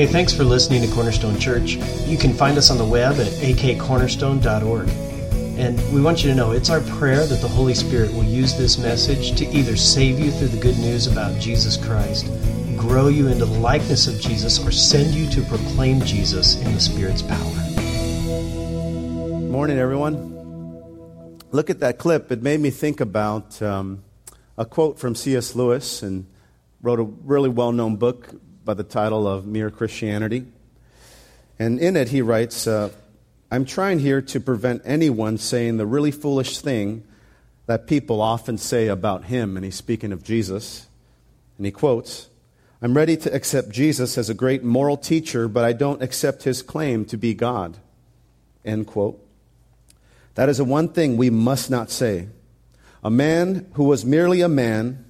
Hey, thanks for listening to Cornerstone Church. You can find us on the web at akcornerstone.org. And we want you to know it's our prayer that the Holy Spirit will use this message to either save you through the good news about Jesus Christ, grow you into the likeness of Jesus, or send you to proclaim Jesus in the Spirit's power. Morning, everyone. Look at that clip. It made me think about um, a quote from C.S. Lewis and wrote a really well known book by the title of Mere Christianity. And in it, he writes uh, I'm trying here to prevent anyone saying the really foolish thing that people often say about him. And he's speaking of Jesus. And he quotes I'm ready to accept Jesus as a great moral teacher, but I don't accept his claim to be God. End quote. That is the one thing we must not say. A man who was merely a man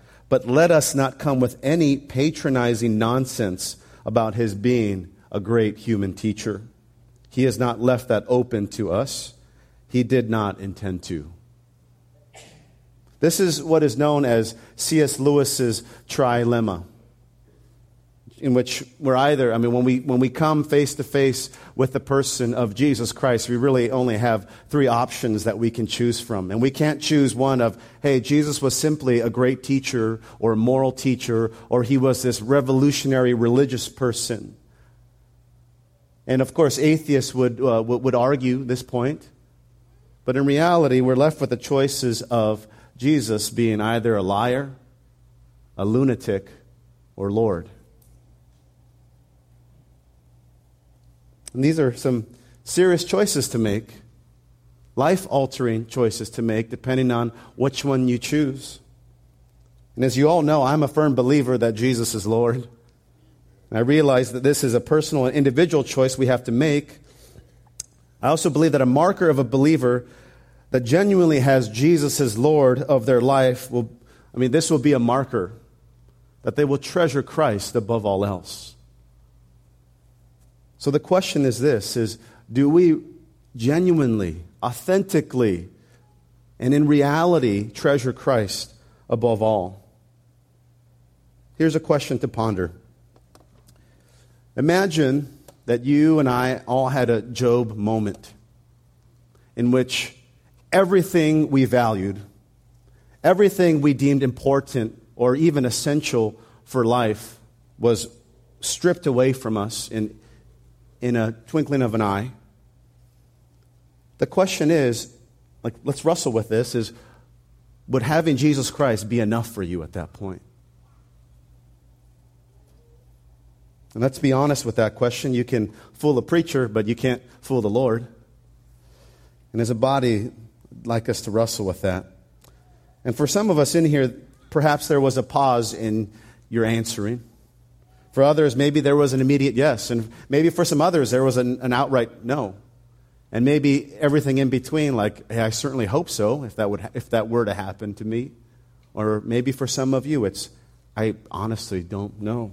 But let us not come with any patronizing nonsense about his being a great human teacher. He has not left that open to us. He did not intend to. This is what is known as C.S. Lewis's trilemma in which we're either, I mean, when we, when we come face to face with the person of Jesus Christ, we really only have three options that we can choose from. And we can't choose one of, hey, Jesus was simply a great teacher or a moral teacher, or he was this revolutionary religious person. And of course, atheists would, uh, would argue this point. But in reality, we're left with the choices of Jesus being either a liar, a lunatic, or Lord. And these are some serious choices to make, life altering choices to make, depending on which one you choose. And as you all know, I'm a firm believer that Jesus is Lord. And I realize that this is a personal and individual choice we have to make. I also believe that a marker of a believer that genuinely has Jesus as Lord of their life will, I mean, this will be a marker that they will treasure Christ above all else. So the question is this is do we genuinely, authentically, and in reality treasure Christ above all? Here's a question to ponder. Imagine that you and I all had a Job moment in which everything we valued, everything we deemed important or even essential for life was stripped away from us in in a twinkling of an eye. The question is, like, let's wrestle with this, is would having Jesus Christ be enough for you at that point? And let's be honest with that question. You can fool a preacher, but you can't fool the Lord. And as a body, I'd like us to wrestle with that. And for some of us in here, perhaps there was a pause in your answering. For others, maybe there was an immediate yes. And maybe for some others, there was an, an outright no. And maybe everything in between, like, hey, I certainly hope so, if that, would, if that were to happen to me. Or maybe for some of you, it's, I honestly don't know.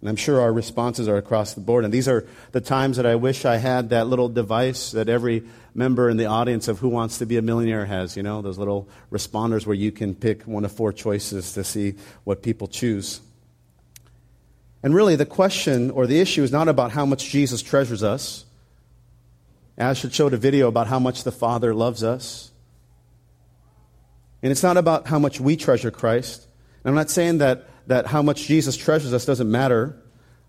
And I'm sure our responses are across the board. And these are the times that I wish I had that little device that every member in the audience of Who Wants to Be a Millionaire has, you know, those little responders where you can pick one of four choices to see what people choose. And really, the question or the issue is not about how much Jesus treasures us. Ash had showed a video about how much the Father loves us. And it's not about how much we treasure Christ. And I'm not saying that, that how much Jesus treasures us doesn't matter.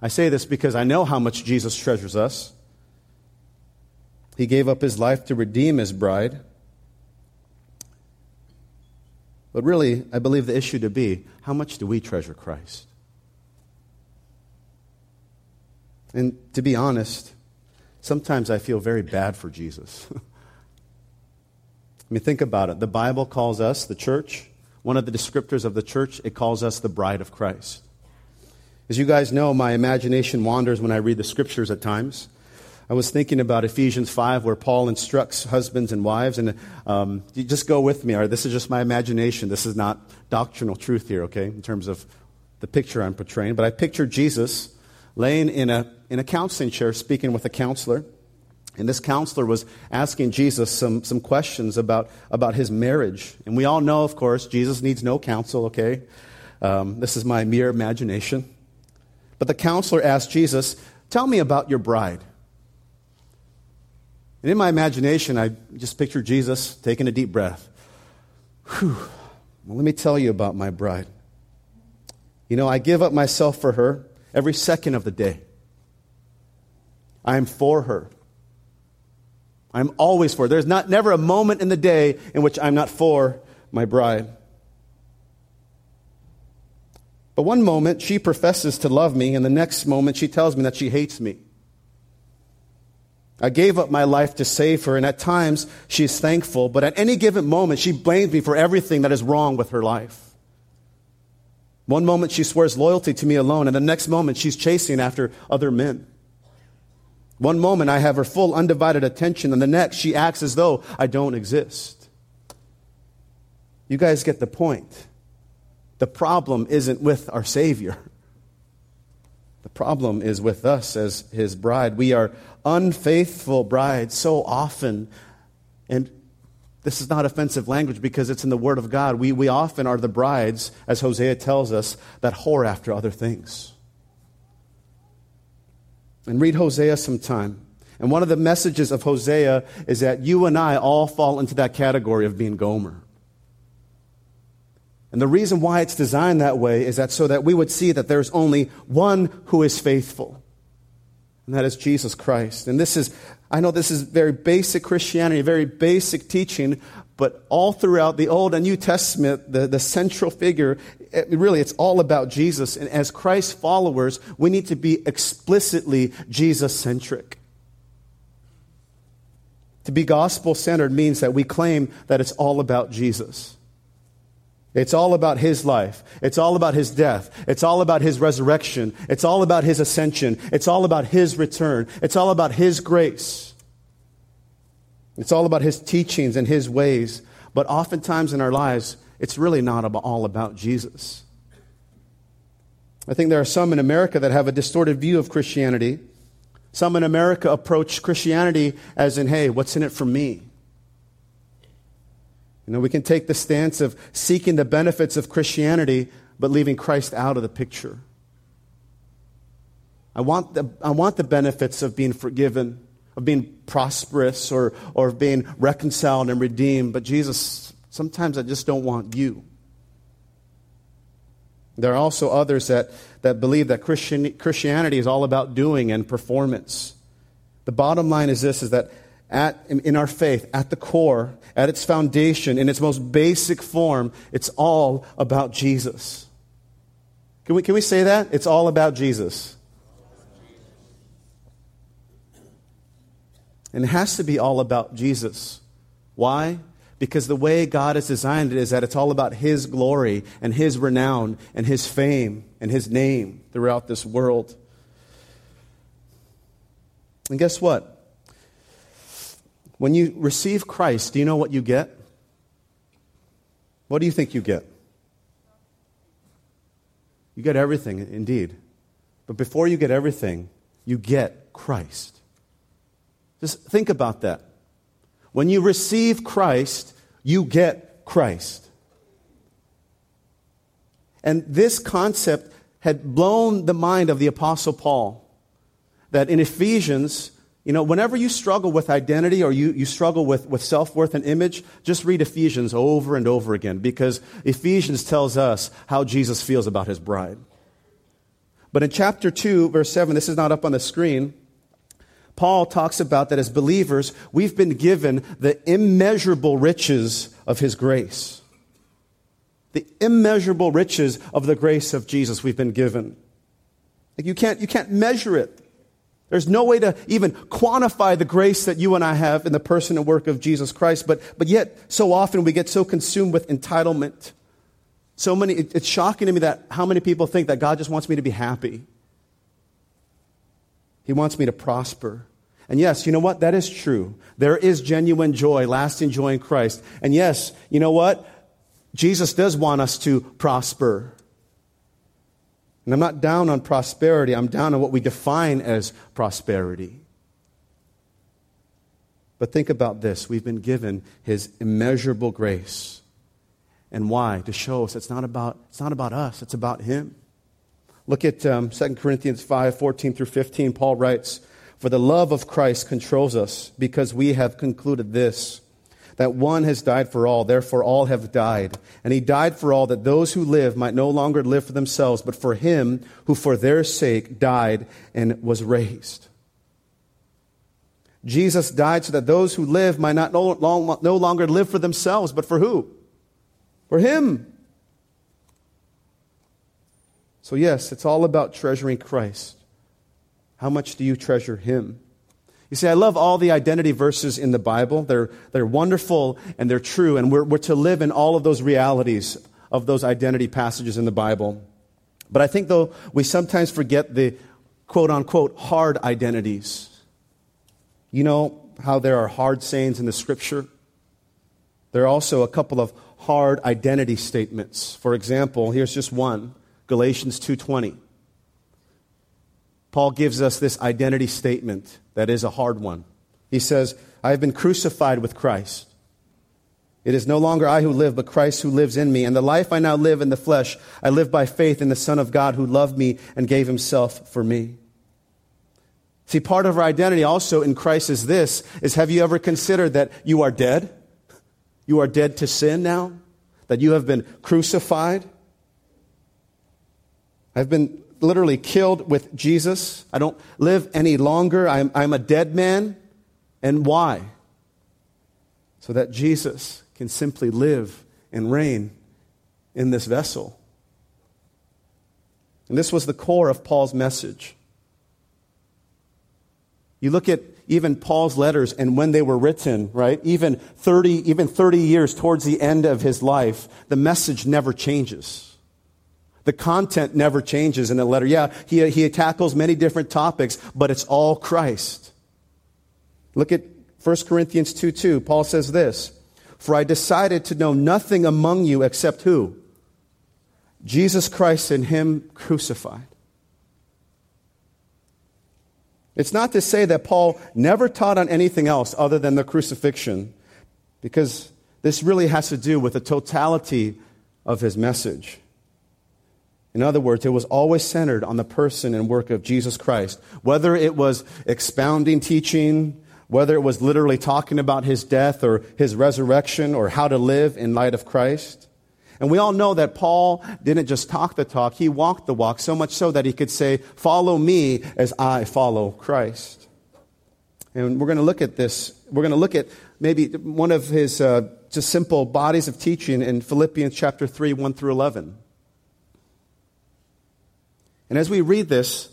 I say this because I know how much Jesus treasures us. He gave up his life to redeem his bride. But really, I believe the issue to be how much do we treasure Christ? And to be honest, sometimes I feel very bad for Jesus. I mean, think about it. The Bible calls us, the church, one of the descriptors of the church, it calls us the bride of Christ. As you guys know, my imagination wanders when I read the scriptures at times. I was thinking about Ephesians 5, where Paul instructs husbands and wives. And um, just go with me. All right, this is just my imagination. This is not doctrinal truth here, okay, in terms of the picture I'm portraying. But I picture Jesus laying in a, in a counseling chair speaking with a counselor. And this counselor was asking Jesus some, some questions about, about his marriage. And we all know, of course, Jesus needs no counsel, okay? Um, this is my mere imagination. But the counselor asked Jesus, Tell me about your bride. And in my imagination, I just picture Jesus taking a deep breath. Whew. Well, let me tell you about my bride. You know, I give up myself for her every second of the day. I am for her. I'm always for her. There's not never a moment in the day in which I'm not for my bride. But one moment she professes to love me, and the next moment she tells me that she hates me. I gave up my life to save her, and at times she is thankful, but at any given moment she blames me for everything that is wrong with her life. One moment she swears loyalty to me alone, and the next moment she's chasing after other men. One moment I have her full undivided attention, and the next she acts as though I don't exist. You guys get the point. The problem isn't with our Savior. The problem is with us as His bride. We are unfaithful brides so often. And this is not offensive language because it's in the Word of God. We, we often are the brides, as Hosea tells us, that whore after other things. And read Hosea sometime. And one of the messages of Hosea is that you and I all fall into that category of being Gomer. And the reason why it's designed that way is that so that we would see that there's only one who is faithful and that is Jesus Christ. And this is, I know this is very basic Christianity, very basic teaching, but all throughout the Old and New Testament, the, the central figure, it, really, it's all about Jesus. And as Christ followers, we need to be explicitly Jesus centric. To be gospel centered means that we claim that it's all about Jesus. It's all about his life. It's all about his death. It's all about his resurrection. It's all about his ascension. It's all about his return. It's all about his grace. It's all about his teachings and his ways. But oftentimes in our lives, it's really not all about Jesus. I think there are some in America that have a distorted view of Christianity. Some in America approach Christianity as in, hey, what's in it for me? You know, we can take the stance of seeking the benefits of Christianity, but leaving Christ out of the picture. I want the, I want the benefits of being forgiven, of being prosperous, or, or of being reconciled and redeemed, but Jesus, sometimes I just don't want you. There are also others that, that believe that Christian, Christianity is all about doing and performance. The bottom line is this is that at, in our faith, at the core, at its foundation, in its most basic form, it's all about Jesus. Can we, can we say that? It's all about Jesus. And it has to be all about Jesus. Why? Because the way God has designed it is that it's all about His glory and His renown and His fame and His name throughout this world. And guess what? When you receive Christ, do you know what you get? What do you think you get? You get everything, indeed. But before you get everything, you get Christ. Just think about that. When you receive Christ, you get Christ. And this concept had blown the mind of the Apostle Paul. That in Ephesians, you know, whenever you struggle with identity or you, you struggle with, with self worth and image, just read Ephesians over and over again because Ephesians tells us how Jesus feels about his bride. But in chapter 2, verse 7, this is not up on the screen, Paul talks about that as believers, we've been given the immeasurable riches of his grace. The immeasurable riches of the grace of Jesus we've been given. Like you, can't, you can't measure it. There's no way to even quantify the grace that you and I have in the person and work of Jesus Christ, but, but yet, so often we get so consumed with entitlement, So many, it, it's shocking to me that how many people think that God just wants me to be happy. He wants me to prosper. And yes, you know what? That is true. There is genuine joy, lasting joy in Christ. And yes, you know what? Jesus does want us to prosper. And I'm not down on prosperity, I'm down on what we define as prosperity. But think about this we've been given his immeasurable grace. And why? To show us it's not about, it's not about us, it's about him. Look at um, 2 Corinthians 5 14 through 15. Paul writes, For the love of Christ controls us, because we have concluded this that one has died for all, therefore all have died. And he died for all, that those who live might no longer live for themselves, but for him who for their sake died and was raised. Jesus died so that those who live might not no, no longer live for themselves, but for who? For him. So, yes, it's all about treasuring Christ. How much do you treasure him? You see, I love all the identity verses in the Bible. They're, they're wonderful and they're true, and we're, we're to live in all of those realities of those identity passages in the Bible. But I think, though, we sometimes forget the quote unquote hard identities. You know how there are hard sayings in the scripture? There are also a couple of hard identity statements. For example, here's just one Galatians 2:20. Paul gives us this identity statement that is a hard one. He says, I have been crucified with Christ. It is no longer I who live, but Christ who lives in me. And the life I now live in the flesh, I live by faith in the Son of God who loved me and gave himself for me. See, part of our identity also in Christ is this, is have you ever considered that you are dead? You are dead to sin now? That you have been crucified? I've been literally killed with Jesus. I don't live any longer. I'm, I'm a dead man. And why? So that Jesus can simply live and reign in this vessel. And this was the core of Paul's message. You look at even Paul's letters and when they were written, right? Even 30, even 30 years towards the end of his life, the message never changes. The content never changes in the letter. Yeah, he, he tackles many different topics, but it's all Christ. Look at 1 Corinthians 2 2. Paul says this For I decided to know nothing among you except who? Jesus Christ and Him crucified. It's not to say that Paul never taught on anything else other than the crucifixion, because this really has to do with the totality of his message. In other words, it was always centered on the person and work of Jesus Christ. Whether it was expounding teaching, whether it was literally talking about his death or his resurrection or how to live in light of Christ. And we all know that Paul didn't just talk the talk, he walked the walk, so much so that he could say, Follow me as I follow Christ. And we're going to look at this. We're going to look at maybe one of his uh, just simple bodies of teaching in Philippians chapter 3, 1 through 11. And as we read this,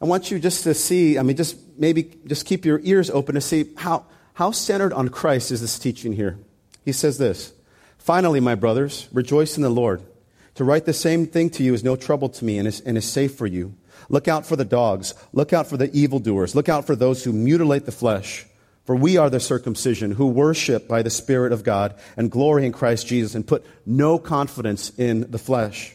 I want you just to see, I mean, just maybe just keep your ears open to see how, how centered on Christ is this teaching here. He says this Finally, my brothers, rejoice in the Lord. To write the same thing to you is no trouble to me and is, and is safe for you. Look out for the dogs. Look out for the evildoers. Look out for those who mutilate the flesh. For we are the circumcision who worship by the Spirit of God and glory in Christ Jesus and put no confidence in the flesh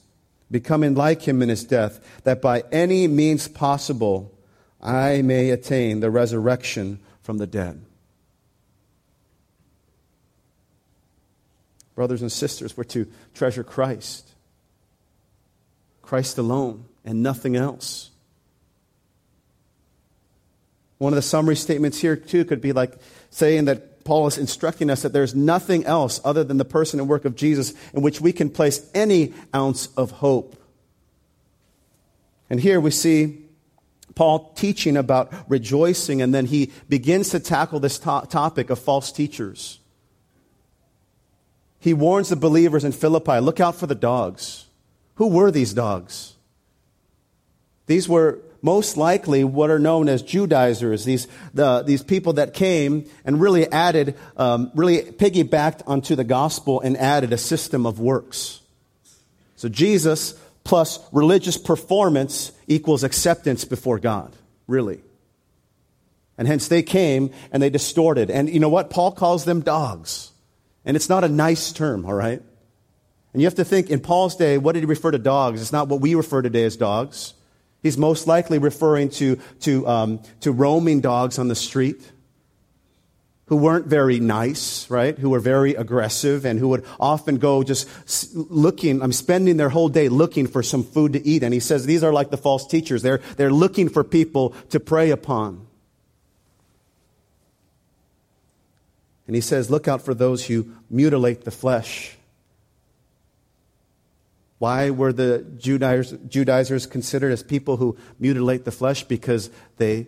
becoming like him in his death, that by any means possible I may attain the resurrection from the dead. Brothers and sisters, we're to treasure Christ. Christ alone and nothing else. One of the summary statements here, too, could be like saying that Paul is instructing us that there's nothing else other than the person and work of Jesus in which we can place any ounce of hope. And here we see Paul teaching about rejoicing, and then he begins to tackle this to- topic of false teachers. He warns the believers in Philippi look out for the dogs. Who were these dogs? These were most likely what are known as Judaizers, these, the, these people that came and really added, um, really piggybacked onto the gospel and added a system of works. So Jesus plus religious performance equals acceptance before God, really. And hence they came and they distorted. And you know what? Paul calls them dogs. And it's not a nice term, all right? And you have to think in Paul's day, what did he refer to dogs? It's not what we refer today as dogs. He's most likely referring to, to, um, to roaming dogs on the street who weren't very nice, right? Who were very aggressive and who would often go just looking, I'm spending their whole day looking for some food to eat. And he says these are like the false teachers. They're, they're looking for people to prey upon. And he says, look out for those who mutilate the flesh. Why were the Judaizers, Judaizers considered as people who mutilate the flesh? Because they,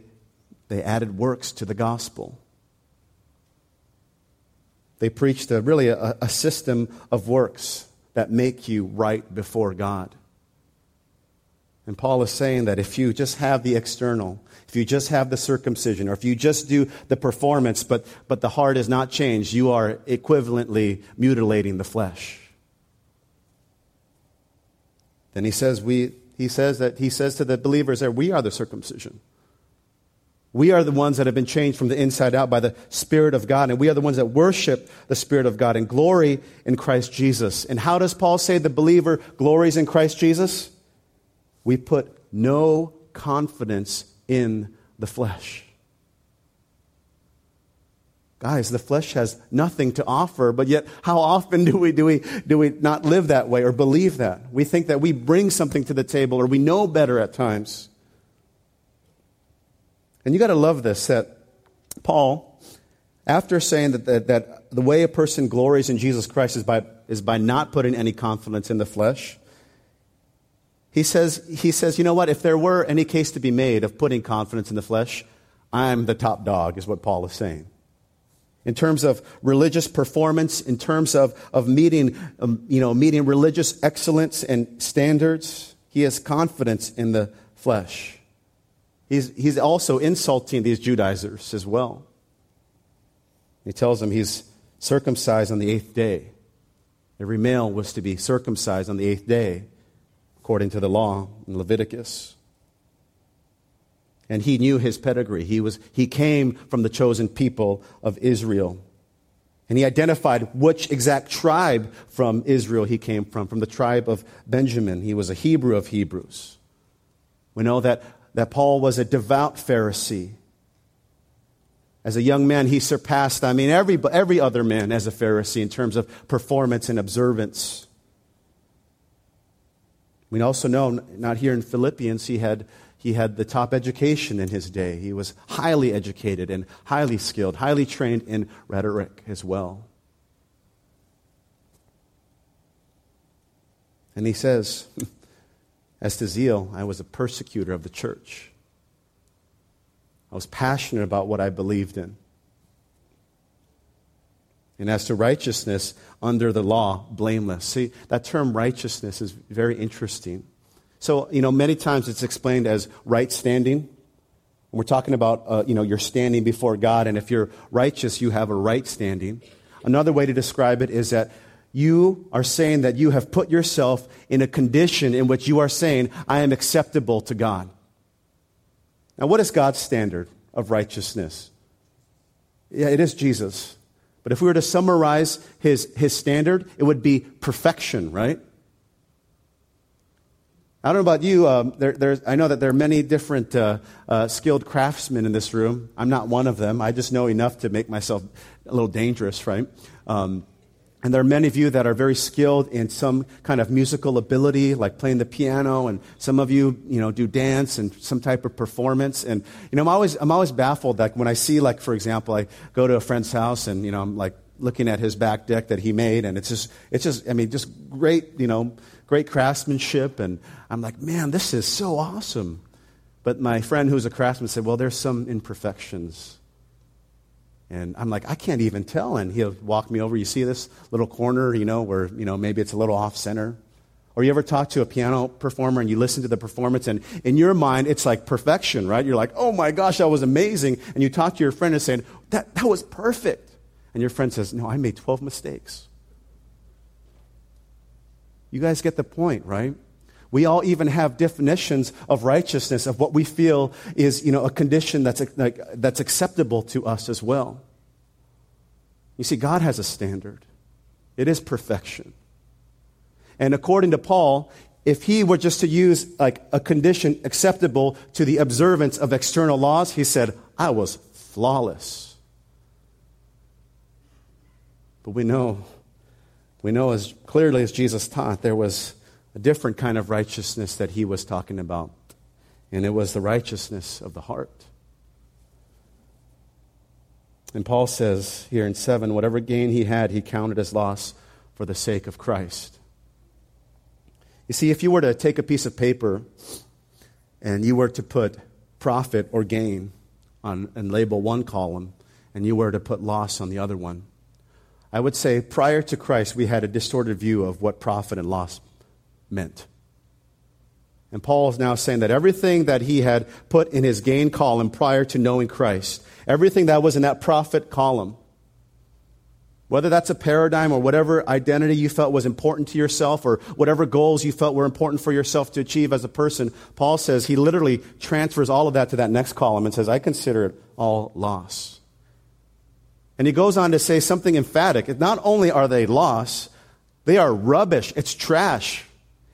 they added works to the gospel. They preached a, really a, a system of works that make you right before God. And Paul is saying that if you just have the external, if you just have the circumcision, or if you just do the performance, but, but the heart is not changed, you are equivalently mutilating the flesh. Then he says, we, he says that he says to the believers there, we are the circumcision. We are the ones that have been changed from the inside out by the Spirit of God, and we are the ones that worship the Spirit of God and glory in Christ Jesus. And how does Paul say the believer glories in Christ Jesus? We put no confidence in the flesh. Guys, the flesh has nothing to offer, but yet how often do we, do, we, do we not live that way or believe that? We think that we bring something to the table or we know better at times. And you got to love this that Paul, after saying that, that, that, the way a person glories in Jesus Christ is by, is by not putting any confidence in the flesh, he says, he says, you know what? If there were any case to be made of putting confidence in the flesh, I'm the top dog, is what Paul is saying in terms of religious performance, in terms of, of meeting, um, you know, meeting religious excellence and standards. He has confidence in the flesh. He's, he's also insulting these Judaizers as well. He tells them he's circumcised on the eighth day. Every male was to be circumcised on the eighth day, according to the law in Leviticus and he knew his pedigree. He, was, he came from the chosen people of Israel. And he identified which exact tribe from Israel he came from, from the tribe of Benjamin. He was a Hebrew of Hebrews. We know that, that Paul was a devout Pharisee. As a young man, he surpassed, I mean, every, every other man as a Pharisee in terms of performance and observance. We also know, not here in Philippians, he had he had the top education in his day. He was highly educated and highly skilled, highly trained in rhetoric as well. And he says, As to zeal, I was a persecutor of the church. I was passionate about what I believed in. And as to righteousness, under the law, blameless. See, that term righteousness is very interesting. So, you know, many times it's explained as right standing. We're talking about, uh, you know, you're standing before God, and if you're righteous, you have a right standing. Another way to describe it is that you are saying that you have put yourself in a condition in which you are saying, I am acceptable to God. Now, what is God's standard of righteousness? Yeah, it is Jesus. But if we were to summarize his, his standard, it would be perfection, right? I don't know about you. Um, there, I know that there are many different uh, uh, skilled craftsmen in this room. I'm not one of them. I just know enough to make myself a little dangerous, right? Um, and there are many of you that are very skilled in some kind of musical ability, like playing the piano, and some of you, you know, do dance and some type of performance. And, you know, I'm always, I'm always baffled that when I see, like, for example, I go to a friend's house and, you know, I'm like looking at his back deck that he made, and it's just, it's just, I mean, just great, you know, great craftsmanship. And I'm like, man, this is so awesome. But my friend who's a craftsman said, well, there's some imperfections. And I'm like, I can't even tell. And he'll walk me over. You see this little corner, you know, where, you know, maybe it's a little off center. Or you ever talk to a piano performer and you listen to the performance, and in your mind, it's like perfection, right? You're like, oh my gosh, that was amazing. And you talk to your friend and say, that, that was perfect. And your friend says, no, I made 12 mistakes. You guys get the point, right? We all even have definitions of righteousness, of what we feel is you know, a condition that's, like, that's acceptable to us as well. You see, God has a standard, it is perfection. And according to Paul, if he were just to use like a condition acceptable to the observance of external laws, he said, I was flawless. But we know we know as clearly as Jesus taught, there was a different kind of righteousness that he was talking about, and it was the righteousness of the heart. And Paul says here in 7 whatever gain he had, he counted as loss for the sake of Christ. You see, if you were to take a piece of paper and you were to put profit or gain on, and label one column, and you were to put loss on the other one, I would say prior to Christ, we had a distorted view of what profit and loss meant. And Paul is now saying that everything that he had put in his gain column prior to knowing Christ, everything that was in that profit column, whether that's a paradigm or whatever identity you felt was important to yourself or whatever goals you felt were important for yourself to achieve as a person, Paul says he literally transfers all of that to that next column and says, I consider it all loss. And he goes on to say something emphatic. Not only are they lost, they are rubbish. It's trash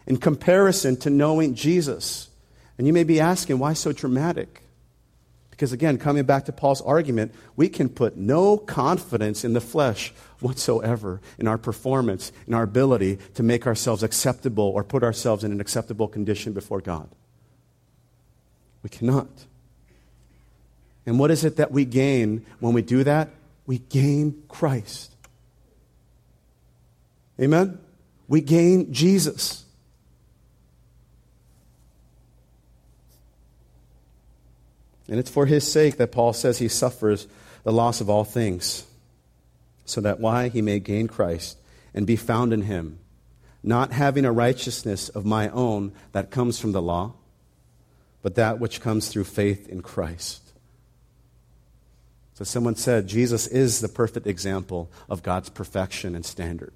in comparison to knowing Jesus. And you may be asking, why so dramatic? Because again, coming back to Paul's argument, we can put no confidence in the flesh whatsoever in our performance, in our ability to make ourselves acceptable or put ourselves in an acceptable condition before God. We cannot. And what is it that we gain when we do that? We gain Christ. Amen? We gain Jesus. And it's for his sake that Paul says he suffers the loss of all things, so that why he may gain Christ and be found in him, not having a righteousness of my own that comes from the law, but that which comes through faith in Christ. So someone said Jesus is the perfect example of God's perfection and standard.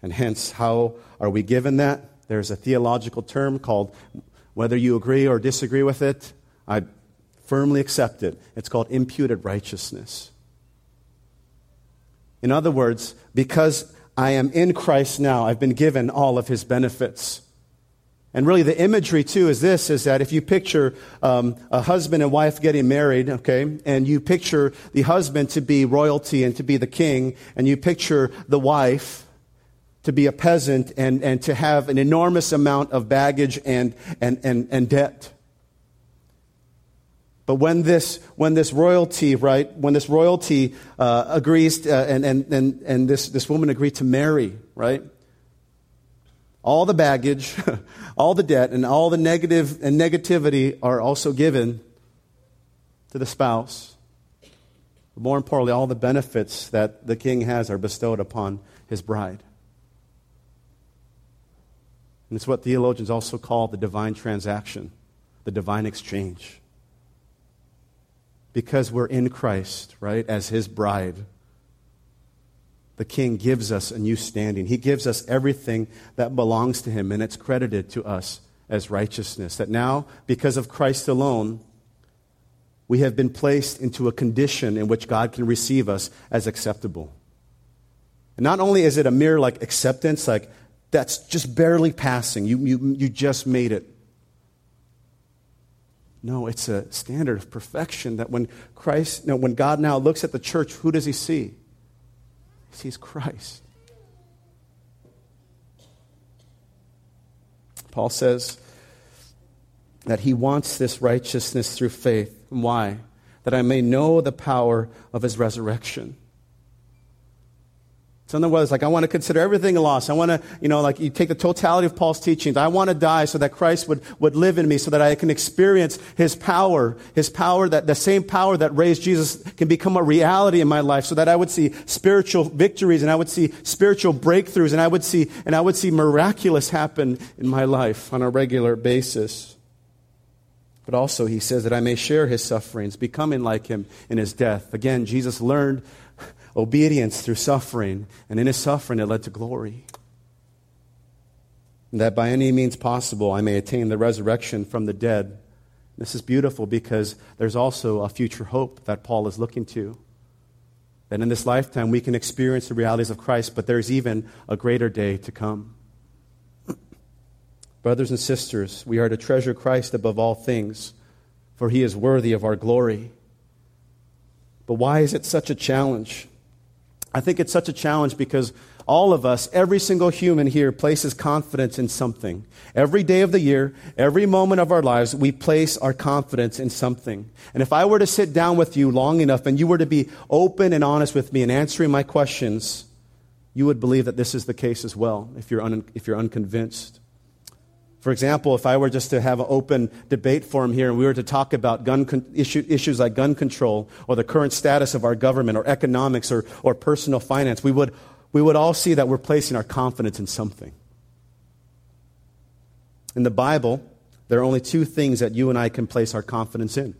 And hence, how are we given that? There's a theological term called, whether you agree or disagree with it, I firmly accept it. It's called imputed righteousness. In other words, because I am in Christ now, I've been given all of his benefits. And really, the imagery too is this: is that if you picture um, a husband and wife getting married, okay, and you picture the husband to be royalty and to be the king, and you picture the wife to be a peasant and, and to have an enormous amount of baggage and, and, and, and debt. But when this, when this royalty, right, when this royalty uh, agrees, to, uh, and, and, and, and this, this woman agreed to marry, right, all the baggage, all the debt, and all the negative and negativity are also given to the spouse. But more importantly, all the benefits that the king has are bestowed upon his bride. And it's what theologians also call the divine transaction, the divine exchange. Because we're in Christ, right, as his bride the king gives us a new standing. He gives us everything that belongs to him, and it's credited to us as righteousness. That now, because of Christ alone, we have been placed into a condition in which God can receive us as acceptable. And not only is it a mere like acceptance, like that's just barely passing. You, you, you just made it. No, it's a standard of perfection that when Christ, no, when God now looks at the church, who does he see? He sees Christ. Paul says that he wants this righteousness through faith. Why? That I may know the power of his resurrection so in other words, like I want to consider everything a loss. I want to, you know, like you take the totality of Paul's teachings. I want to die so that Christ would, would live in me, so that I can experience his power, his power that the same power that raised Jesus can become a reality in my life, so that I would see spiritual victories and I would see spiritual breakthroughs and I would see and I would see miraculous happen in my life on a regular basis. But also he says that I may share his sufferings, becoming like him in his death. Again, Jesus learned obedience through suffering, and in his suffering it led to glory. That by any means possible I may attain the resurrection from the dead. This is beautiful because there's also a future hope that Paul is looking to. That in this lifetime we can experience the realities of Christ, but there's even a greater day to come. Brothers and sisters, we are to treasure Christ above all things, for he is worthy of our glory. But why is it such a challenge? I think it's such a challenge because all of us, every single human here, places confidence in something. Every day of the year, every moment of our lives, we place our confidence in something. And if I were to sit down with you long enough and you were to be open and honest with me and answering my questions, you would believe that this is the case as well if you're, un- if you're unconvinced. For example, if I were just to have an open debate forum here and we were to talk about gun con- issue, issues like gun control or the current status of our government or economics or, or personal finance, we would, we would all see that we're placing our confidence in something. In the Bible, there are only two things that you and I can place our confidence in.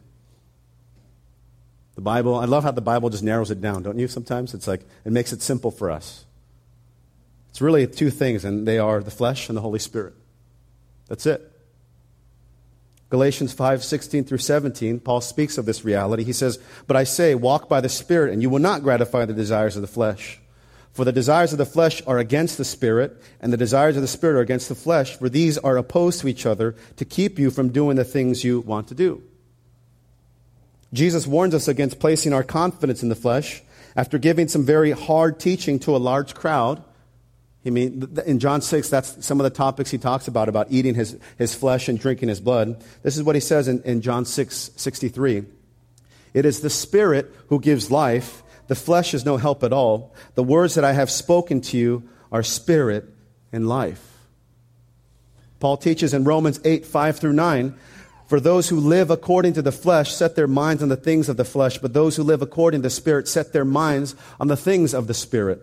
The Bible, I love how the Bible just narrows it down, don't you? Sometimes it's like, it makes it simple for us. It's really two things, and they are the flesh and the Holy Spirit. That's it. Galatians 5 16 through 17, Paul speaks of this reality. He says, But I say, walk by the Spirit, and you will not gratify the desires of the flesh. For the desires of the flesh are against the Spirit, and the desires of the Spirit are against the flesh, for these are opposed to each other to keep you from doing the things you want to do. Jesus warns us against placing our confidence in the flesh after giving some very hard teaching to a large crowd I mean, in John 6, that's some of the topics he talks about, about eating his, his flesh and drinking his blood. This is what he says in, in John 6, 63. It is the Spirit who gives life. The flesh is no help at all. The words that I have spoken to you are spirit and life. Paul teaches in Romans 8, 5 through 9, for those who live according to the flesh set their minds on the things of the flesh, but those who live according to the Spirit set their minds on the things of the Spirit.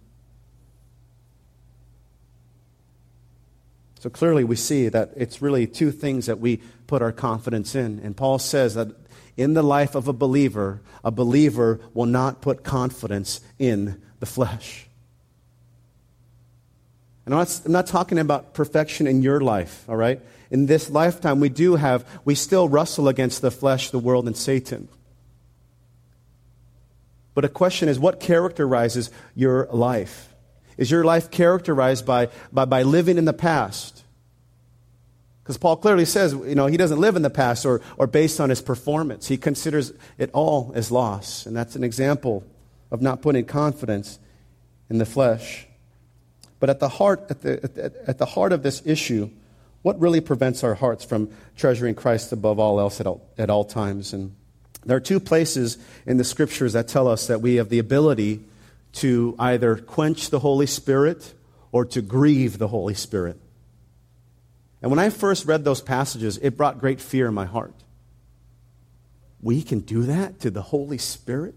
So clearly, we see that it's really two things that we put our confidence in. And Paul says that in the life of a believer, a believer will not put confidence in the flesh. And I'm not, I'm not talking about perfection in your life, all right? In this lifetime, we do have, we still wrestle against the flesh, the world, and Satan. But a question is what characterizes your life? Is your life characterized by, by, by living in the past? Because Paul clearly says, you know, he doesn't live in the past or, or based on his performance. He considers it all as loss. And that's an example of not putting confidence in the flesh. But at the heart, at the, at, at the heart of this issue, what really prevents our hearts from treasuring Christ above all else at all, at all times? And there are two places in the scriptures that tell us that we have the ability to either quench the Holy Spirit or to grieve the Holy Spirit. And when I first read those passages, it brought great fear in my heart. We can do that to the Holy Spirit?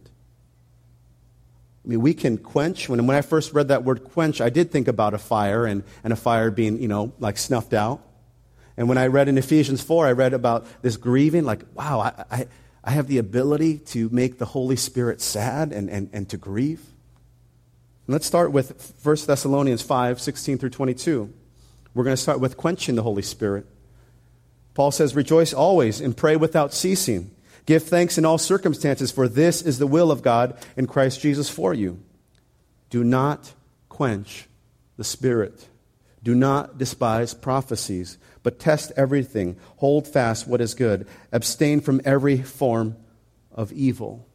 I mean, we can quench. When, when I first read that word quench, I did think about a fire and, and a fire being, you know, like snuffed out. And when I read in Ephesians 4, I read about this grieving, like, wow, I, I, I have the ability to make the Holy Spirit sad and, and, and to grieve. Let's start with 1 Thessalonians 5 16 through 22. We're going to start with quenching the Holy Spirit. Paul says, Rejoice always and pray without ceasing. Give thanks in all circumstances, for this is the will of God in Christ Jesus for you. Do not quench the Spirit. Do not despise prophecies but test everything. Hold fast what is good. Abstain from every form of evil.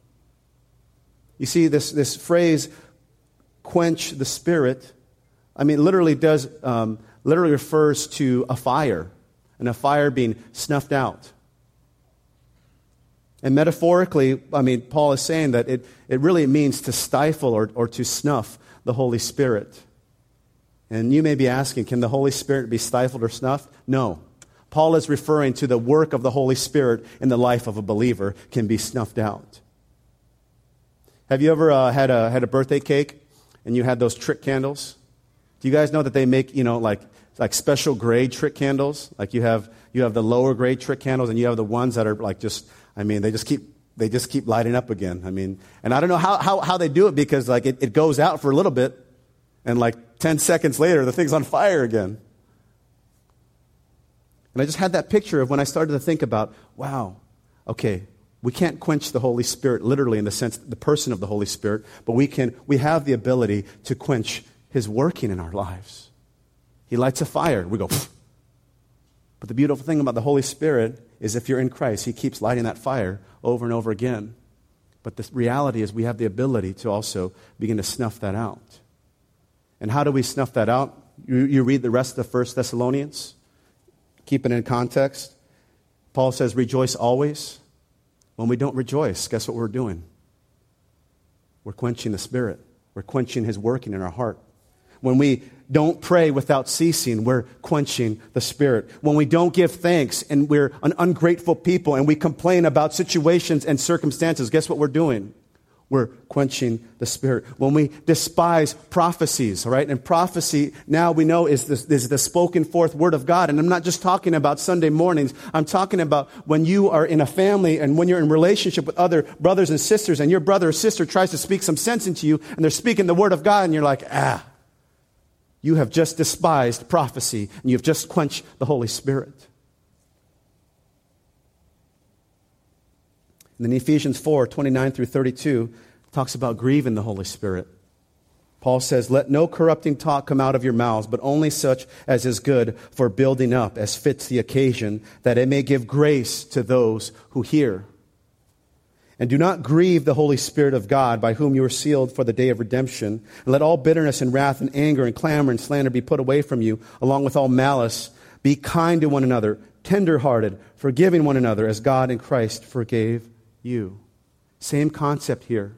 You see, this, this phrase, quench the spirit, I mean, literally does, um, literally refers to a fire, and a fire being snuffed out. And metaphorically, I mean, Paul is saying that it, it really means to stifle or, or to snuff the Holy Spirit. And you may be asking, can the Holy Spirit be stifled or snuffed? No. Paul is referring to the work of the Holy Spirit in the life of a believer can be snuffed out. Have you ever uh, had, a, had a birthday cake and you had those trick candles? Do you guys know that they make, you know, like, like special grade trick candles? Like you have, you have the lower grade trick candles and you have the ones that are like just, I mean, they just keep, they just keep lighting up again. I mean, and I don't know how, how, how they do it because like it, it goes out for a little bit and like 10 seconds later, the thing's on fire again. And I just had that picture of when I started to think about, wow, okay, we can't quench the Holy Spirit literally in the sense the person of the Holy Spirit, but we can we have the ability to quench his working in our lives. He lights a fire, we go Pfft. But the beautiful thing about the Holy Spirit is if you're in Christ, he keeps lighting that fire over and over again. But the reality is we have the ability to also begin to snuff that out. And how do we snuff that out? You, you read the rest of the First Thessalonians, keep it in context. Paul says, Rejoice always. When we don't rejoice, guess what we're doing? We're quenching the Spirit, we're quenching His working in our heart. When we don't pray without ceasing, we're quenching the Spirit. When we don't give thanks and we're an ungrateful people and we complain about situations and circumstances, guess what we're doing? We're quenching the spirit. When we despise prophecies, all right? And prophecy now we know is the, is the spoken forth word of God. And I'm not just talking about Sunday mornings. I'm talking about when you are in a family and when you're in relationship with other brothers and sisters and your brother or sister tries to speak some sense into you and they're speaking the word of God and you're like, ah, you have just despised prophecy and you've just quenched the Holy Spirit. And then Ephesians 4 29 through 32 talks about grieving the Holy Spirit. Paul says, Let no corrupting talk come out of your mouths, but only such as is good for building up, as fits the occasion, that it may give grace to those who hear. And do not grieve the Holy Spirit of God, by whom you are sealed for the day of redemption. And let all bitterness and wrath and anger and clamor and slander be put away from you, along with all malice. Be kind to one another, tenderhearted, forgiving one another, as God in Christ forgave you. Same concept here.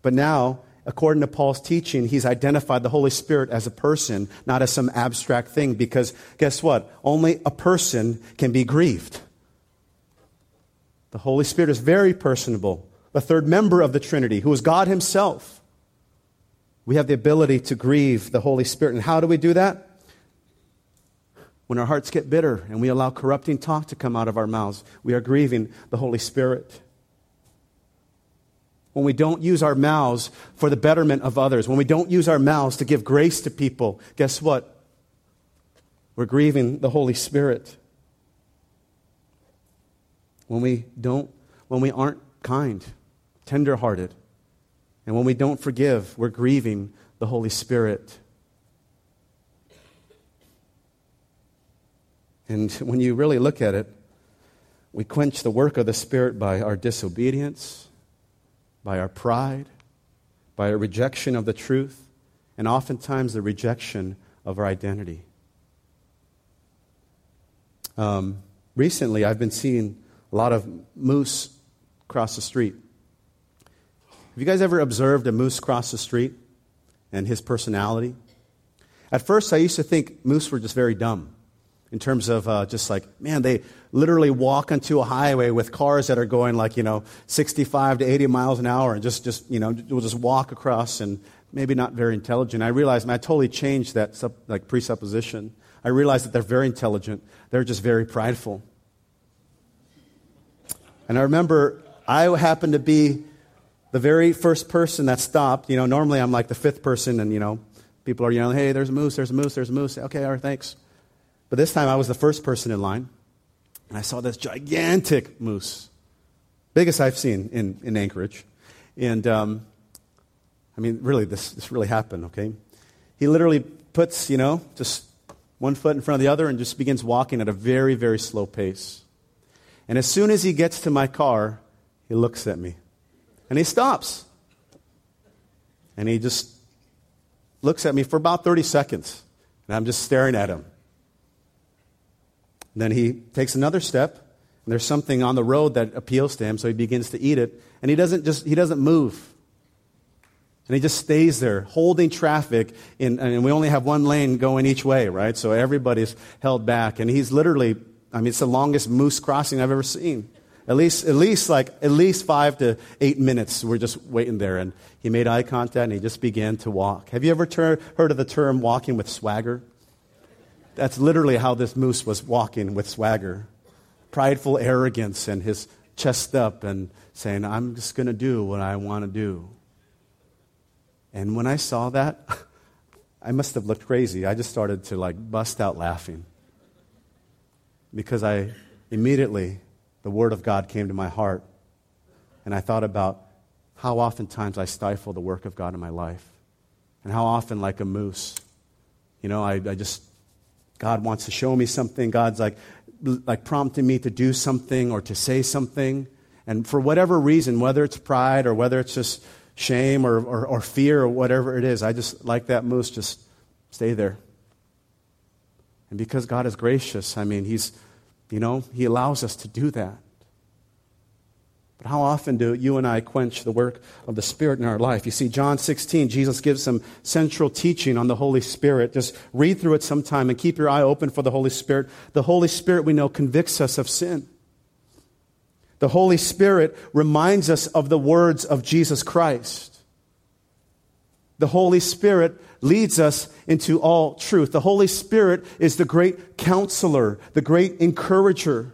But now, according to Paul's teaching, he's identified the Holy Spirit as a person, not as some abstract thing, because guess what? Only a person can be grieved. The Holy Spirit is very personable, the third member of the Trinity, who is God Himself. We have the ability to grieve the Holy Spirit. And how do we do that? When our hearts get bitter and we allow corrupting talk to come out of our mouths, we are grieving the Holy Spirit when we don't use our mouths for the betterment of others, when we don't use our mouths to give grace to people, guess what? We're grieving the Holy Spirit. When we don't, when we aren't kind, tenderhearted, and when we don't forgive, we're grieving the Holy Spirit. And when you really look at it, we quench the work of the Spirit by our disobedience by our pride, by a rejection of the truth, and oftentimes the rejection of our identity. Um, recently, I've been seeing a lot of moose cross the street. Have you guys ever observed a moose cross the street and his personality? At first, I used to think moose were just very dumb in terms of uh, just like, man, they literally walk onto a highway with cars that are going like, you know, 65 to 80 miles an hour and just, just you know, will just walk across and maybe not very intelligent. I realized, man, I totally changed that sub, like presupposition. I realized that they're very intelligent. They're just very prideful. And I remember I happened to be the very first person that stopped. You know, normally I'm like the fifth person, and, you know, people are yelling, hey, there's a moose, there's a moose, there's a moose. Okay, all right, thanks. But this time I was the first person in line, and I saw this gigantic moose, biggest I've seen in, in Anchorage. And, um, I mean, really, this, this really happened, okay? He literally puts, you know, just one foot in front of the other and just begins walking at a very, very slow pace. And as soon as he gets to my car, he looks at me and he stops. And he just looks at me for about 30 seconds. And I'm just staring at him. Then he takes another step, and there's something on the road that appeals to him, so he begins to eat it. And he doesn't just he doesn't move. And he just stays there, holding traffic, in, and we only have one lane going each way, right? So everybody's held back. And he's literally, I mean, it's the longest moose crossing I've ever seen. At least, at least like, at least five to eight minutes, we're just waiting there. And he made eye contact and he just began to walk. Have you ever ter- heard of the term walking with swagger? That's literally how this moose was walking with swagger. Prideful arrogance and his chest up and saying, I'm just going to do what I want to do. And when I saw that, I must have looked crazy. I just started to like bust out laughing. Because I immediately, the Word of God came to my heart. And I thought about how oftentimes I stifle the work of God in my life. And how often, like a moose, you know, I, I just, God wants to show me something. God's like, like prompting me to do something or to say something. And for whatever reason, whether it's pride or whether it's just shame or, or, or fear or whatever it is. I just like that moose, just stay there. And because God is gracious, I mean, He's, you know, He allows us to do that. But how often do you and I quench the work of the Spirit in our life? You see, John 16, Jesus gives some central teaching on the Holy Spirit. Just read through it sometime and keep your eye open for the Holy Spirit. The Holy Spirit, we know, convicts us of sin. The Holy Spirit reminds us of the words of Jesus Christ. The Holy Spirit leads us into all truth. The Holy Spirit is the great counselor, the great encourager.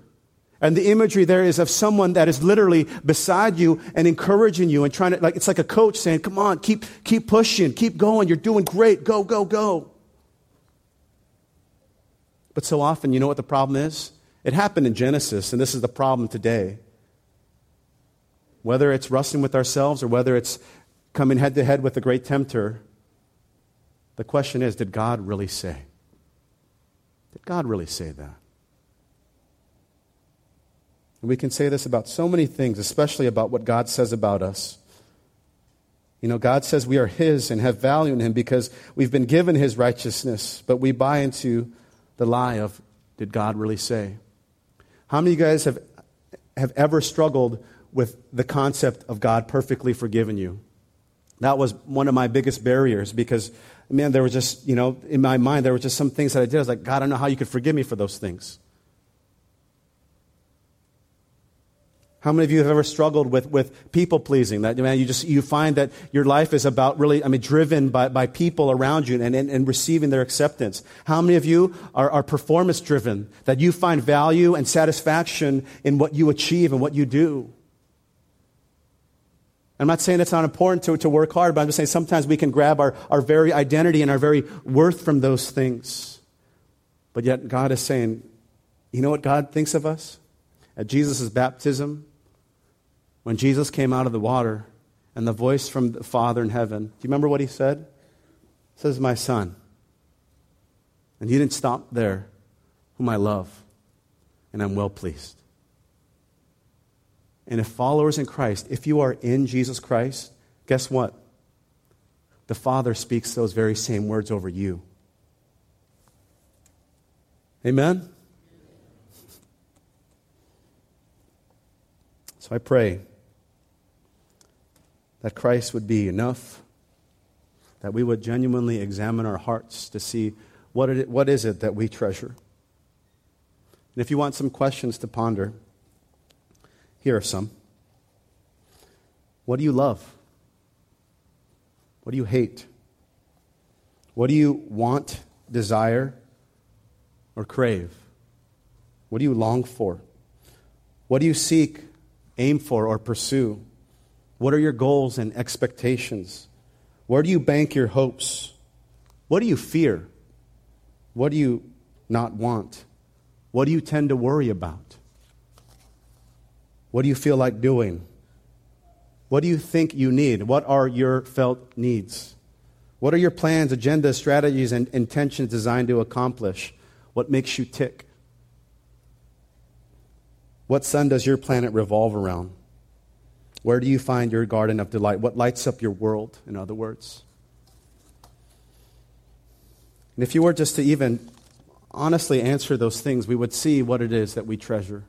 And the imagery there is of someone that is literally beside you and encouraging you and trying to, like, it's like a coach saying, come on, keep, keep pushing, keep going, you're doing great, go, go, go. But so often, you know what the problem is? It happened in Genesis, and this is the problem today. Whether it's wrestling with ourselves or whether it's coming head to head with the great tempter, the question is did God really say? Did God really say that? And we can say this about so many things, especially about what God says about us. You know, God says we are His and have value in Him because we've been given His righteousness, but we buy into the lie of, did God really say? How many of you guys have, have ever struggled with the concept of God perfectly forgiving you. That was one of my biggest barriers because, man, there was just, you know, in my mind, there were just some things that I did. I was like, God, I don't know how you could forgive me for those things. How many of you have ever struggled with, with people pleasing? That man, you just you find that your life is about really, I mean, driven by, by people around you and, and, and receiving their acceptance. How many of you are, are performance driven? That you find value and satisfaction in what you achieve and what you do? I'm not saying it's not important to, to work hard, but I'm just saying sometimes we can grab our, our very identity and our very worth from those things. But yet God is saying, you know what God thinks of us? At Jesus' baptism, when Jesus came out of the water and the voice from the Father in heaven, do you remember what he said? He says, My son. And he didn't stop there, whom I love, and I'm well pleased. And if followers in Christ, if you are in Jesus Christ, guess what? The Father speaks those very same words over you. Amen? So I pray that Christ would be enough, that we would genuinely examine our hearts to see what, it, what is it that we treasure. And if you want some questions to ponder, here are some. What do you love? What do you hate? What do you want, desire, or crave? What do you long for? What do you seek aim for or pursue? What are your goals and expectations? Where do you bank your hopes? What do you fear? What do you not want? What do you tend to worry about? What do you feel like doing? What do you think you need? What are your felt needs? What are your plans, agendas, strategies, and intentions designed to accomplish? What makes you tick? What sun does your planet revolve around? Where do you find your garden of delight? What lights up your world, in other words? And if you were just to even honestly answer those things, we would see what it is that we treasure.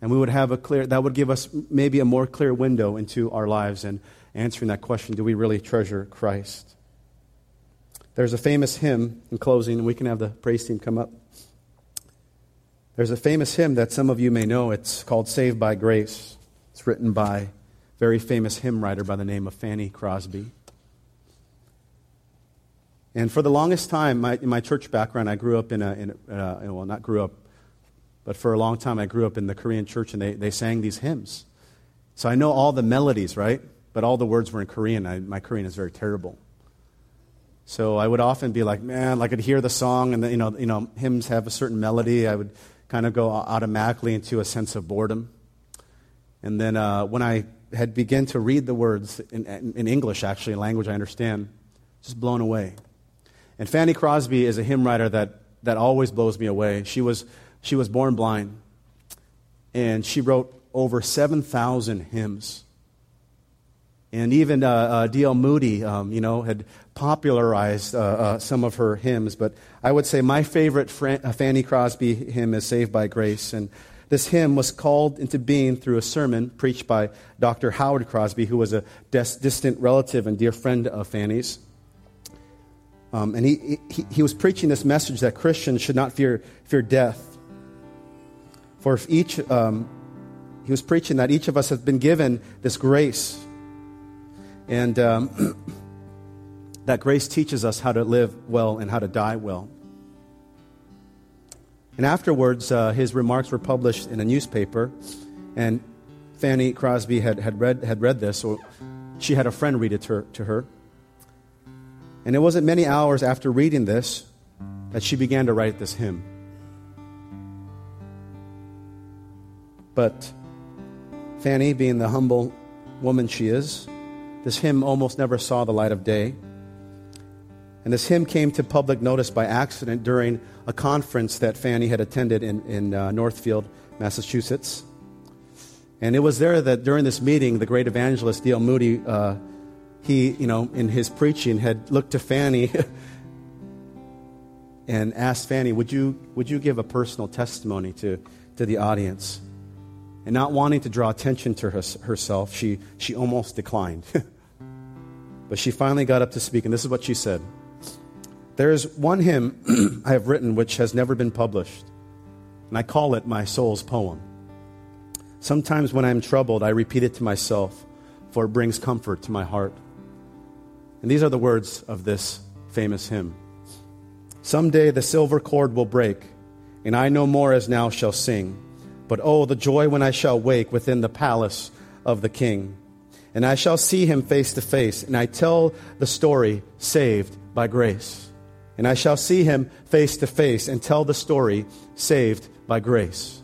And we would have a clear, that would give us maybe a more clear window into our lives and answering that question do we really treasure Christ? There's a famous hymn in closing, and we can have the praise team come up. There's a famous hymn that some of you may know. It's called Saved by Grace. It's written by a very famous hymn writer by the name of Fanny Crosby. And for the longest time, my, in my church background, I grew up in a, in a well, not grew up, but for a long time, I grew up in the Korean church and they, they sang these hymns. So I know all the melodies, right? But all the words were in Korean. I, my Korean is very terrible. So I would often be like, man, like I'd hear the song and the, you know, you know, hymns have a certain melody. I would kind of go automatically into a sense of boredom. And then uh, when I had begun to read the words in, in English, actually, a language I understand, just blown away. And Fanny Crosby is a hymn writer that, that always blows me away. She was, she was born blind, and she wrote over 7,000 hymns. And even uh, uh, D.L. Moody, um, you know, had popularized uh, uh, some of her hymns. But I would say my favorite Fran- uh, Fanny Crosby hymn is Saved by Grace. And this hymn was called into being through a sermon preached by Dr. Howard Crosby, who was a dis- distant relative and dear friend of Fanny's. Um, and he, he, he was preaching this message that Christians should not fear, fear death. For if each, um, he was preaching that each of us has been given this grace. And um, that grace teaches us how to live well and how to die well. And afterwards, uh, his remarks were published in a newspaper. And Fanny Crosby had, had, read, had read this, or she had a friend read it to her. To her. And it wasn't many hours after reading this that she began to write this hymn. But Fanny, being the humble woman she is, this hymn almost never saw the light of day. And this hymn came to public notice by accident during a conference that Fanny had attended in, in uh, Northfield, Massachusetts. And it was there that during this meeting, the great evangelist D.L. Moody uh, he, you know, in his preaching had looked to Fanny and asked Fanny, would you, would you give a personal testimony to, to the audience? And not wanting to draw attention to her, herself, she, she almost declined. but she finally got up to speak, and this is what she said There is one hymn I have written which has never been published, and I call it my soul's poem. Sometimes when I'm troubled, I repeat it to myself, for it brings comfort to my heart. And these are the words of this famous hymn Someday the silver cord will break, and I no more as now shall sing. But oh, the joy when I shall wake within the palace of the King. And I shall see him face to face, and I tell the story saved by grace. And I shall see him face to face and tell the story saved by grace.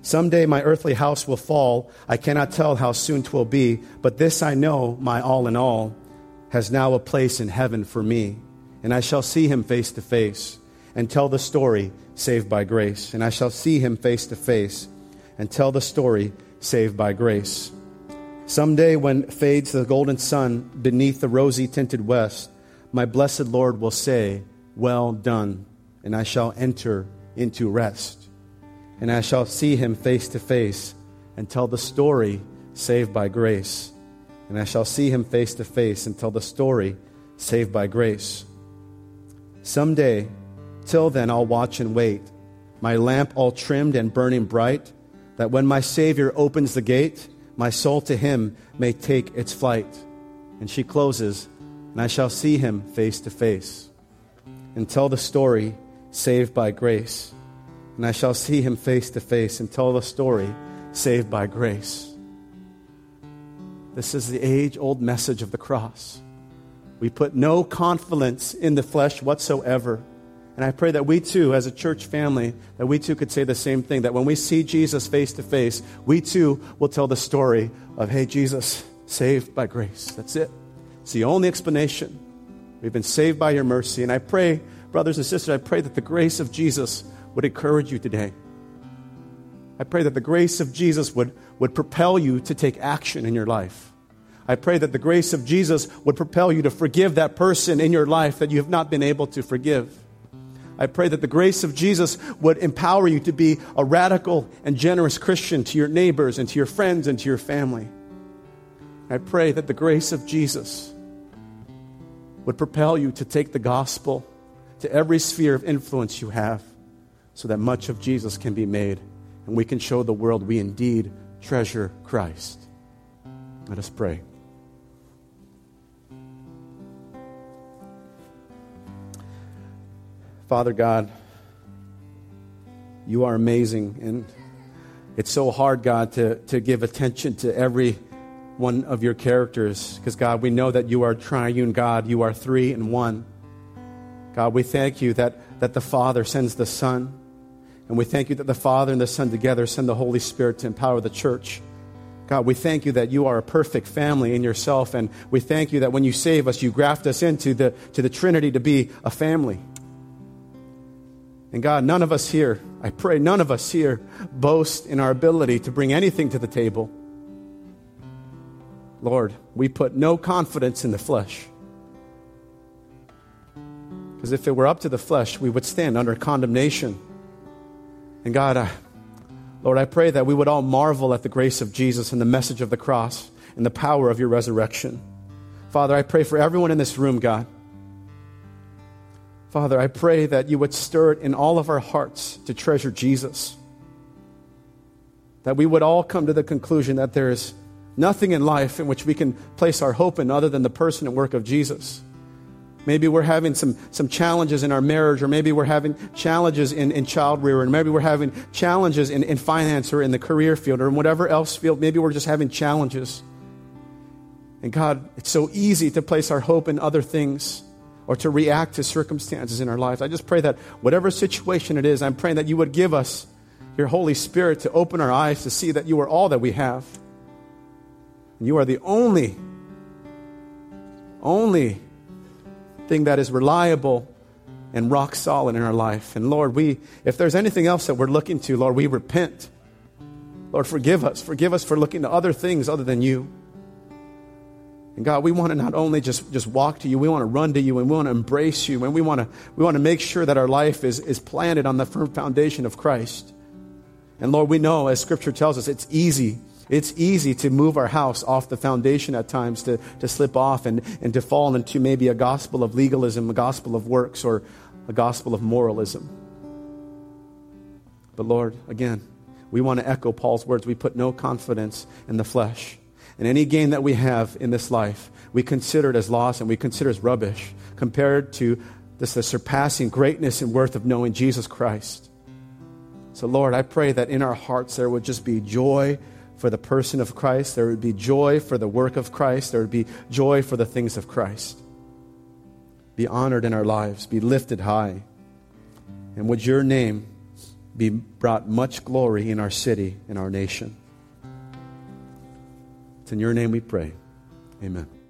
Someday my earthly house will fall. I cannot tell how soon 'twill be, but this I know, my all in all has now a place in heaven for me, and I shall see him face to face and tell the story saved by grace. And I shall see him face to face and tell the story saved by grace. Someday, when fades the golden sun beneath the rosy tinted west, my blessed Lord will say, Well done, and I shall enter into rest. And I shall see him face to face and tell the story saved by grace and I shall see him face to face and tell the story saved by grace. Someday, till then, I'll watch and wait, my lamp all trimmed and burning bright, that when my Savior opens the gate, my soul to him may take its flight. And she closes, and I shall see him face to face and tell the story saved by grace. And I shall see him face to face and tell the story saved by grace. This is the age old message of the cross. We put no confidence in the flesh whatsoever. And I pray that we too, as a church family, that we too could say the same thing that when we see Jesus face to face, we too will tell the story of, hey, Jesus, saved by grace. That's it. It's the only explanation. We've been saved by your mercy. And I pray, brothers and sisters, I pray that the grace of Jesus would encourage you today. I pray that the grace of Jesus would, would propel you to take action in your life. I pray that the grace of Jesus would propel you to forgive that person in your life that you have not been able to forgive. I pray that the grace of Jesus would empower you to be a radical and generous Christian to your neighbors and to your friends and to your family. I pray that the grace of Jesus would propel you to take the gospel to every sphere of influence you have so that much of Jesus can be made and we can show the world we indeed treasure Christ. Let us pray. Father God, you are amazing. And it's so hard, God, to, to give attention to every one of your characters. Because, God, we know that you are triune God. You are three in one. God, we thank you that, that the Father sends the Son. And we thank you that the Father and the Son together send the Holy Spirit to empower the church. God, we thank you that you are a perfect family in yourself. And we thank you that when you save us, you graft us into the, to the Trinity to be a family. And God, none of us here, I pray, none of us here boast in our ability to bring anything to the table. Lord, we put no confidence in the flesh. Because if it were up to the flesh, we would stand under condemnation. And God, I, Lord, I pray that we would all marvel at the grace of Jesus and the message of the cross and the power of your resurrection. Father, I pray for everyone in this room, God. Father, I pray that you would stir it in all of our hearts to treasure Jesus. That we would all come to the conclusion that there is nothing in life in which we can place our hope in other than the person and work of Jesus. Maybe we're having some, some challenges in our marriage, or maybe we're having challenges in, in child rearing, maybe we're having challenges in, in finance or in the career field or in whatever else field. Maybe we're just having challenges. And God, it's so easy to place our hope in other things or to react to circumstances in our lives. I just pray that whatever situation it is, I'm praying that you would give us your Holy Spirit to open our eyes to see that you are all that we have. You are the only, only thing that is reliable and rock solid in our life. And Lord, we, if there's anything else that we're looking to, Lord, we repent. Lord, forgive us. Forgive us for looking to other things other than you. And God, we want to not only just, just walk to you, we want to run to you and we want to embrace you and we want to, we want to make sure that our life is, is planted on the firm foundation of Christ. And Lord, we know, as Scripture tells us, it's easy. It's easy to move our house off the foundation at times, to, to slip off and, and to fall into maybe a gospel of legalism, a gospel of works, or a gospel of moralism. But Lord, again, we want to echo Paul's words. We put no confidence in the flesh. And any gain that we have in this life, we consider it as loss and we consider as rubbish compared to this the surpassing greatness and worth of knowing Jesus Christ. So, Lord, I pray that in our hearts there would just be joy for the person of Christ, there would be joy for the work of Christ, there would be joy for the things of Christ. Be honored in our lives, be lifted high. And would your name be brought much glory in our city, in our nation. It's in your name we pray. Amen.